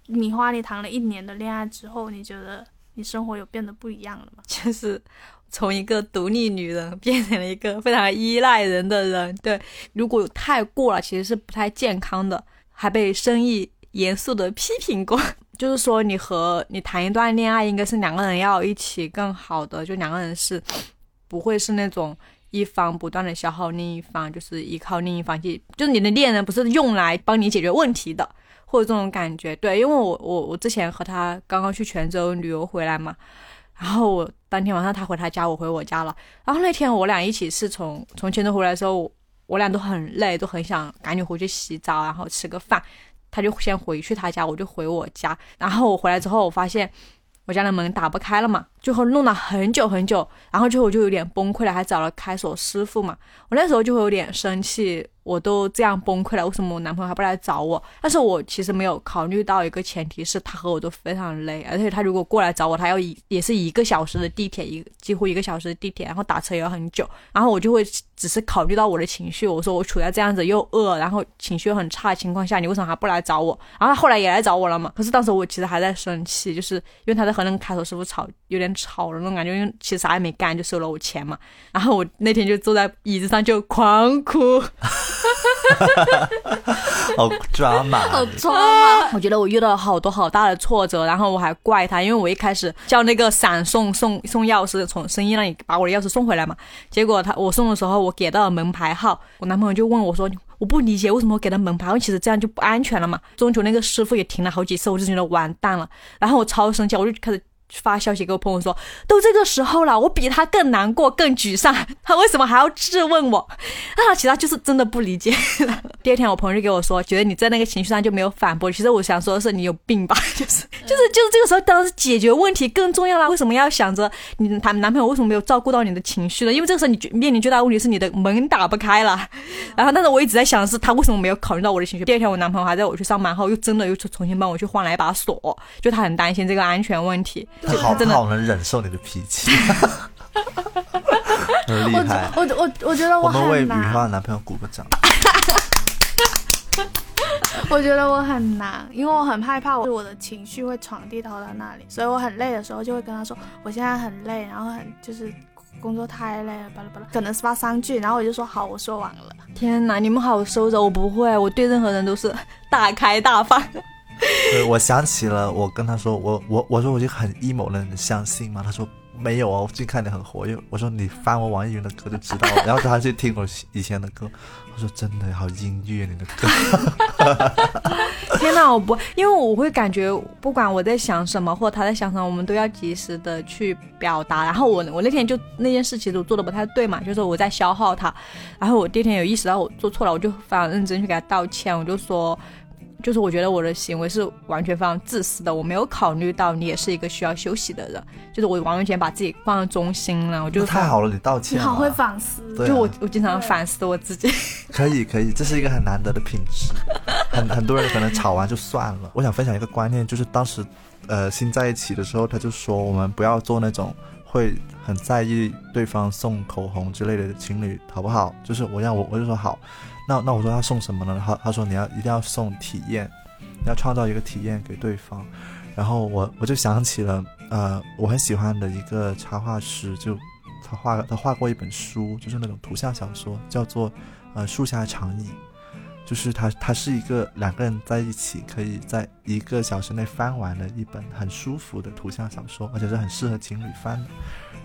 米花，你谈了一年的恋爱之后，你觉得你生活有变得不一样了吗？就是从一个独立女人变成了一个非常依赖人的人。对，如果太过了，其实是不太健康的，还被生意严肃的批评过。(laughs) 就是说，你和你谈一段恋爱，应该是两个人要一起更好的，就两个人是不会是那种一方不断的消耗另一方，就是依靠另一方去，就是你的恋人不是用来帮你解决问题的，或者这种感觉。对，因为我我我之前和他刚刚去泉州旅游回来嘛，然后我当天晚上他回他家，我回我家了，然后那天我俩一起是从从泉州回来的时候，我俩都很累，都很想赶紧回去洗澡，然后吃个饭。他就先回去他家，我就回我家。然后我回来之后，我发现我家的门打不开了嘛，最后弄了很久很久，然后最后我就有点崩溃了，还找了开锁师傅嘛。我那时候就会有点生气。我都这样崩溃了，为什么我男朋友还不来找我？但是我其实没有考虑到一个前提是他和我都非常累，而且他如果过来找我，他要一也是一个小时的地铁，一几乎一个小时的地铁，然后打车也要很久，然后我就会只是考虑到我的情绪，我说我处在这样子又饿，然后情绪很差的情况下，你为什么还不来找我？然后他后来也来找我了嘛，可是当时我其实还在生气，就是因为他在和那个开锁师傅吵，有点吵的那种感觉，因为其实啥也没干就收了我钱嘛，然后我那天就坐在椅子上就狂哭。(laughs) 好抓马，(laughs) 好抓马！(laughs) 我觉得我遇到了好多好大的挫折，然后我还怪他，因为我一开始叫那个闪送送送钥匙，从生意那里把我的钥匙送回来嘛。结果他我送的时候，我给到了门牌号，我男朋友就问我说：“我不理解为什么我给他门牌号，其实这样就不安全了嘛。”中途那个师傅也停了好几次，我就觉得完蛋了，然后我超生气，我就开始。发消息给我朋友说，都这个时候了，我比他更难过、更沮丧，(laughs) 他为什么还要质问我？(laughs) 啊，其他就是真的不理解。(laughs) 第二天我朋友就给我说，觉得你在那个情绪上就没有反驳。其实我想说的是，你有病吧？就是就是就是这个时候，当然是解决问题更重要啦。为什么要想着你谈男朋友为什么没有照顾到你的情绪呢？因为这个时候你面临最大的问题是你的门打不开了。然后，但是我一直在想的是，他为什么没有考虑到我的情绪？第二天我男朋友还在我去上班后，又真的又去重新帮我去换了一把锁，就他很担心这个安全问题。他好好能忍受你的脾气，(laughs) 很厉害。我我我觉得我们为雨花的男朋友鼓个掌。(laughs) 我觉得我很难，因为我很害怕我我的情绪会传递到他那里，所以我很累的时候就会跟他说我现在很累，然后很就是工作太累了，巴拉巴拉，可能是发三句，然后我就说好，我说完了。天哪，你们好收着，我不会，我对任何人都是大开大放。(laughs) 我想起了，我跟他说，我我我说我就很 emo 了，你相信吗？他说没有啊，我最近看你很活跃。我说你翻我网易云的歌就知道了，然后他去听我以前的歌，我说真的好音乐你的歌。(laughs) 天哪，我不，因为我会感觉不管我在想什么或他在想什么，我们都要及时的去表达。然后我我那天就那件事其实我做的不太对嘛，就是我在消耗他。然后我第二天有意识到我做错了，我就非常认真去给他道歉，我就说。就是我觉得我的行为是完全非常自私的，我没有考虑到你也是一个需要休息的人，就是我完完全把自己放在中心了。我觉得太好了，你道歉，你好会反思，就我我经常反思我自己。可以可以，这是一个很难得的品质。(laughs) 很很多人可能吵完就算了。我想分享一个观念，就是当时，呃，新在一起的时候，他就说我们不要做那种。会很在意对方送口红之类的情侣好不好？就是我让我我就说好，那那我说要送什么呢？他他说你要一定要送体验，要创造一个体验给对方。然后我我就想起了呃我很喜欢的一个插画师，就他画他画过一本书，就是那种图像小说，叫做呃树下长椅。就是它，它是一个两个人在一起可以在一个小时内翻完的一本很舒服的图像小说，而且是很适合情侣翻的。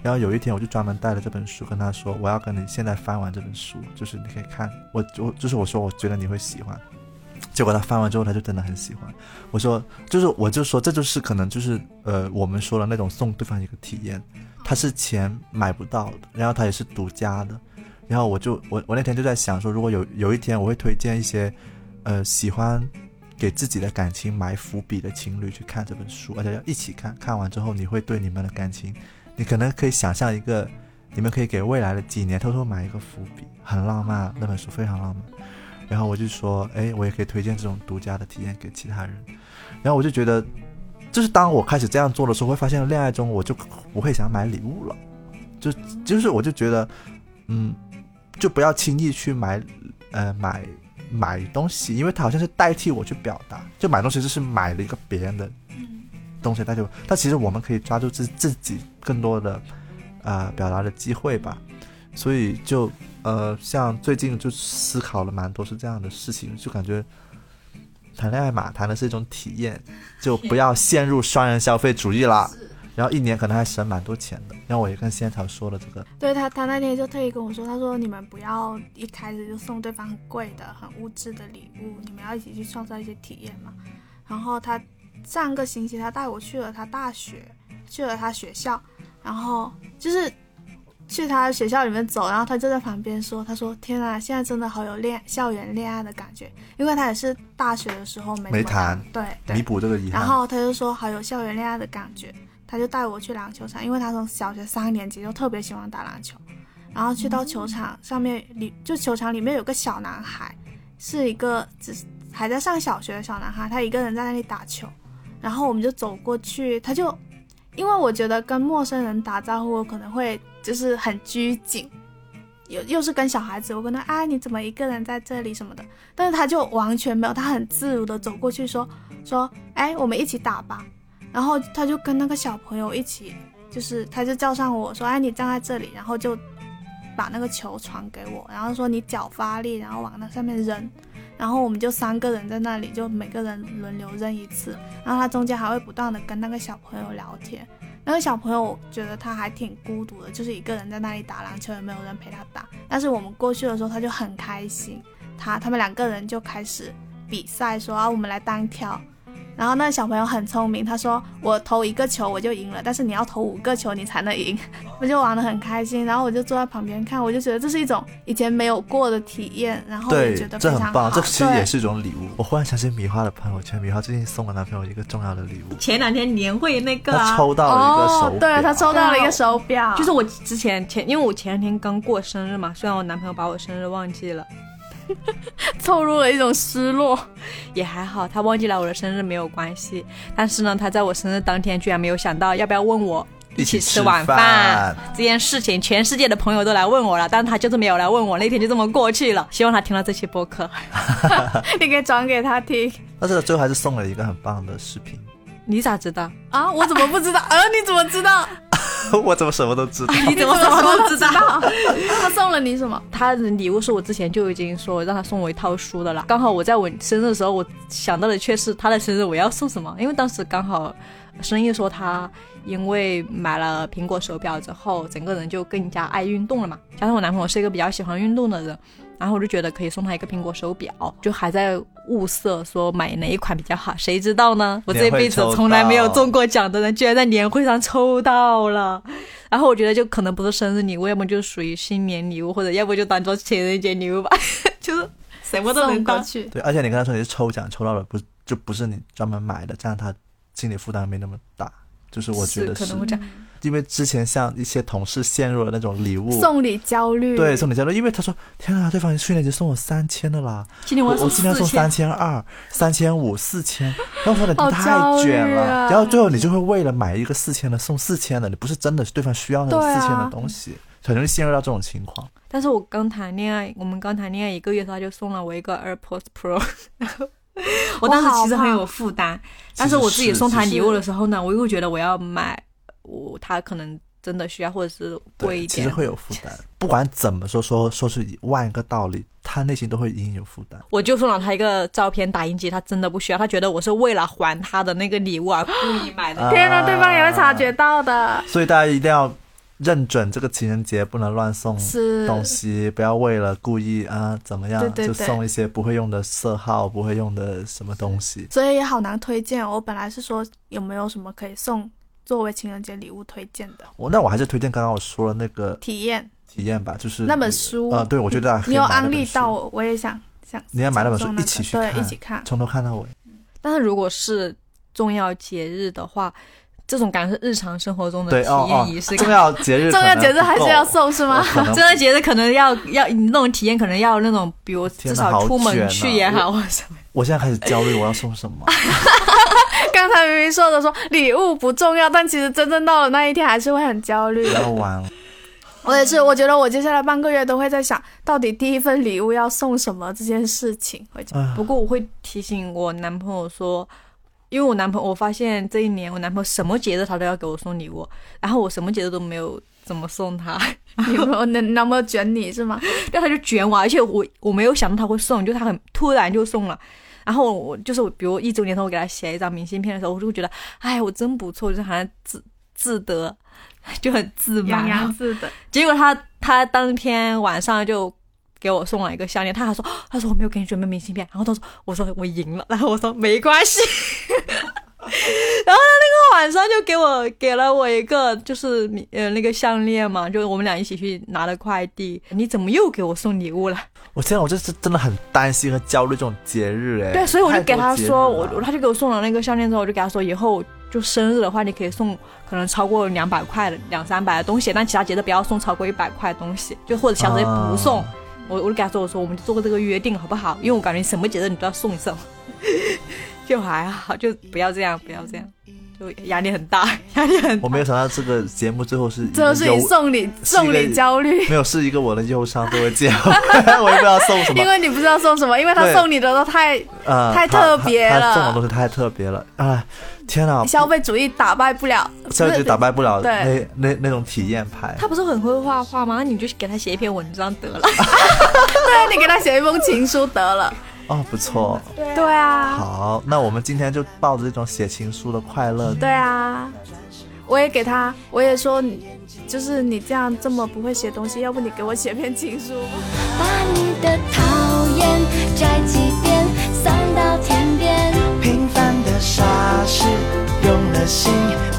然后有一天，我就专门带了这本书跟他说：“我要跟你现在翻完这本书，就是你可以看我，我就是我说我觉得你会喜欢。”结果他翻完之后，他就真的很喜欢。我说，就是我就说这就是可能就是呃我们说的那种送对方一个体验，它是钱买不到的，然后它也是独家的。然后我就我我那天就在想说，如果有有一天我会推荐一些，呃，喜欢给自己的感情埋伏笔的情侣去看这本书，而且要一起看，看完之后你会对你们的感情，你可能可以想象一个，你们可以给未来的几年偷偷埋一个伏笔，很浪漫，那本书非常浪漫。然后我就说，哎，我也可以推荐这种独家的体验给其他人。然后我就觉得，就是当我开始这样做的时候，会发现恋爱中我就不会想买礼物了，就就是我就觉得，嗯。就不要轻易去买，呃，买买东西，因为它好像是代替我去表达。就买东西就是买了一个别人的东西那就。但其实我们可以抓住自自己更多的啊表达的机会吧。所以就呃，像最近就思考了蛮多是这样的事情，就感觉谈恋爱嘛，谈的是一种体验，就不要陷入双人消费主义啦。(laughs) 然后一年可能还省蛮多钱的，然后我也跟仙草说了这个。对他，他那天就特意跟我说，他说你们不要一开始就送对方很贵的、很物质的礼物，你们要一起去创造一些体验嘛。然后他上个星期他带我去了他大学，去了他学校，然后就是去他学校里面走，然后他就在旁边说，他说天啊，现在真的好有恋校园恋爱的感觉，因为他也是大学的时候没没谈，对，弥补这个遗憾。然后他就说好有校园恋爱的感觉。他就带我去篮球场，因为他从小学三年级就特别喜欢打篮球，然后去到球场上面里，就球场里面有个小男孩，是一个只还在上小学的小男孩，他一个人在那里打球，然后我们就走过去，他就，因为我觉得跟陌生人打招呼我可能会就是很拘谨，又又是跟小孩子，我跟他哎你怎么一个人在这里什么的，但是他就完全没有，他很自如的走过去说说哎我们一起打吧。然后他就跟那个小朋友一起，就是他就叫上我说：“哎，你站在这里。”然后就把那个球传给我，然后说：“你脚发力，然后往那上面扔。”然后我们就三个人在那里，就每个人轮流扔一次。然后他中间还会不断的跟那个小朋友聊天。那个小朋友觉得他还挺孤独的，就是一个人在那里打篮球，也没有人陪他打。但是我们过去的时候，他就很开心。他他们两个人就开始比赛，说：“啊，我们来单挑。”然后那个小朋友很聪明，他说我投一个球我就赢了，但是你要投五个球你才能赢，(laughs) 我就玩的很开心。然后我就坐在旁边看，我就觉得这是一种以前没有过的体验，然后也觉得这很棒，这其实也是一种礼物。我忽然想起米花的朋友圈，米花最近送了男朋友一个重要的礼物，前两天年会那个，他抽到了一个手表，对他抽到了一个手表，就是我之前前，因为我前两天刚过生日嘛，虽然我男朋友把我生日忘记了。(laughs) 透露了一种失落，也还好，他忘记了我的生日没有关系。但是呢，他在我生日当天居然没有想到要不要问我一起吃晚饭这件事情，全世界的朋友都来问我了，但是他就是没有来问我。那天就这么过去了。希望他听到这期播客，(laughs) 你可以转给他听。但是最后还是送了一个很棒的视频。你咋知道啊？我怎么不知道？啊，你怎么知道？(laughs) 我怎么什么都知道？你怎么什么都知道？(laughs) 他送了你什么？他的礼物是我之前就已经说让他送我一套书的了。刚好我在我生日的时候，我想到的却是他的生日我要送什么？因为当时刚好生意说他因为买了苹果手表之后，整个人就更加爱运动了嘛。加上我男朋友是一个比较喜欢运动的人。然后我就觉得可以送他一个苹果手表，就还在物色说买哪一款比较好。谁知道呢？我这辈子从来没有中过奖的人，居然在年会上抽到了。然后我觉得就可能不是生日礼物，要么就属于新年礼物，或者要不就当做情人节礼物吧。(laughs) 就是什么都能过去。对，而且你跟他说你是抽奖抽到了，不就不是你专门买的，这样他心理负担没那么大。就是我觉得可能会这样。因为之前像一些同事陷入了那种礼物。送礼焦虑，对送礼焦虑，因为他说天啊，对方去年已经送我三千的啦，我今天送四三千，千二、三千五、四千，然后他说你太卷了，啊然后最后你就会为了买一个四千的送四千的，你不是真的是对方需要那个对啊。四千的东西，很容易陷入到这种情况。但是我刚谈恋爱，我们刚谈恋爱一个月，他就送了我一个 AirPods Pro，然后 (laughs) 我当时其实很有负担，但是我自己送他礼物的时候呢，我又觉得我要买，我他可能真的需要，或者是贵对，一点其实。会有负担。(laughs) 不管怎么说，说说是万个道理，他内心都会隐隐有负担。我就送了他一个照片打印机，他真的不需要，他觉得我是为了还他的那个礼物而故意买的。天哪，对方也会察觉到的，所以大家一定要认准这个情人节不能乱送东西，不要为了故意啊怎么样对对对就送一些不会用的色号、不会用的什么东西。所以也好难推荐。我本来是说有没有什么可以送作为情人节礼物推荐的我那我还是推荐刚刚我说的那个体验。体验吧，就是那本书呃，对，我觉得你有安利到，我，我也想想。你要买那本书一起去对，一起看。从头看到尾。但是如果是重要节日的话，这种感觉是日常生活中的体验仪式，感。重要节日 (laughs) 重要节日还是要送是吗？重要节日可能要要你那种体验，可能要那种，比如至少出门去也好，或者什么。我现在开始焦虑，我要送什么？(laughs) 刚才明明说的说礼物不重要，但其实真正到了那一天还是会很焦虑不。要玩了。我也是，我觉得我接下来半个月都会在想，到底第一份礼物要送什么这件事情。不过我会提醒我男朋友说，因为我男朋友，我发现这一年我男朋友什么节日他都要给我送礼物，然后我什么节日都没有怎么送他，(laughs) 你有没有能能不能卷你是吗？(laughs) 但他就卷我，而且我我没有想到他会送，就他很突然就送了。然后我就是我，比如一周年的时候，我给他写一张明信片的时候，我就会觉得，哎，我真不错，就是好像自自得，就很自满。洋洋自得。结果他他当天晚上就给我送了一个项链，他还说他说我没有给你准备明信片，然后他说我说我赢了，然后我说没关系，(laughs) 然后他那个晚上就给我给了我一个就是呃那个项链嘛，就是我们俩一起去拿的快递，你怎么又给我送礼物了？我现在我这是真的很担心和焦虑这种节日哎。对，所以我就给他说，我他就给我送了那个项链之后，我就给他说，以后就生日的话，你可以送可能超过两百块的、两三百的东西，但其他节日不要送超过一百块的东西，就或者小节不送。啊我我就跟他说，我说我们做个这个约定好不好？因为我感觉什么节日你都要送一送，(laughs) 就还好，就不要这样，不要这样，就压力很大，压力很大。我没有想到这个节目最后是 (laughs) 最后是以送礼送礼焦虑，(laughs) 没有是一个我的忧伤作为结尾，(laughs) 我也不知道送什么因。为你不知道送什么，因为他送你的都太呃，太特别了送的东西太特别了，哎，天哪！消费主义打败不了，消费主义打败不了对那那那种体验派。他不是很会画画吗？你就给他写一篇文章得了。对你给他写一封情书得了。哦，不错。对啊，好，那我们今天就抱着这种写情书的快乐，对啊，我也给他，我也说你，就是你这样这么不会写东西，要不你给我写篇情书。把你的讨厌摘几遍，送到天边。平凡的傻事，用了心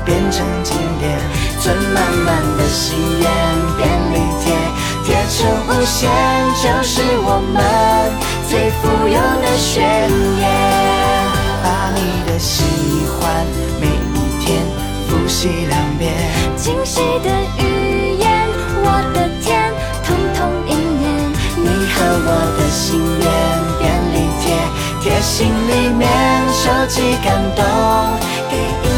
变成经典，存满满的心愿，便利贴贴成无限，就是我们最富有的宣言。把你的喜欢每一天复习两遍。惊喜的语言，我的天，通通应验。你和我的心愿，便利贴贴心里面，收集感动，给一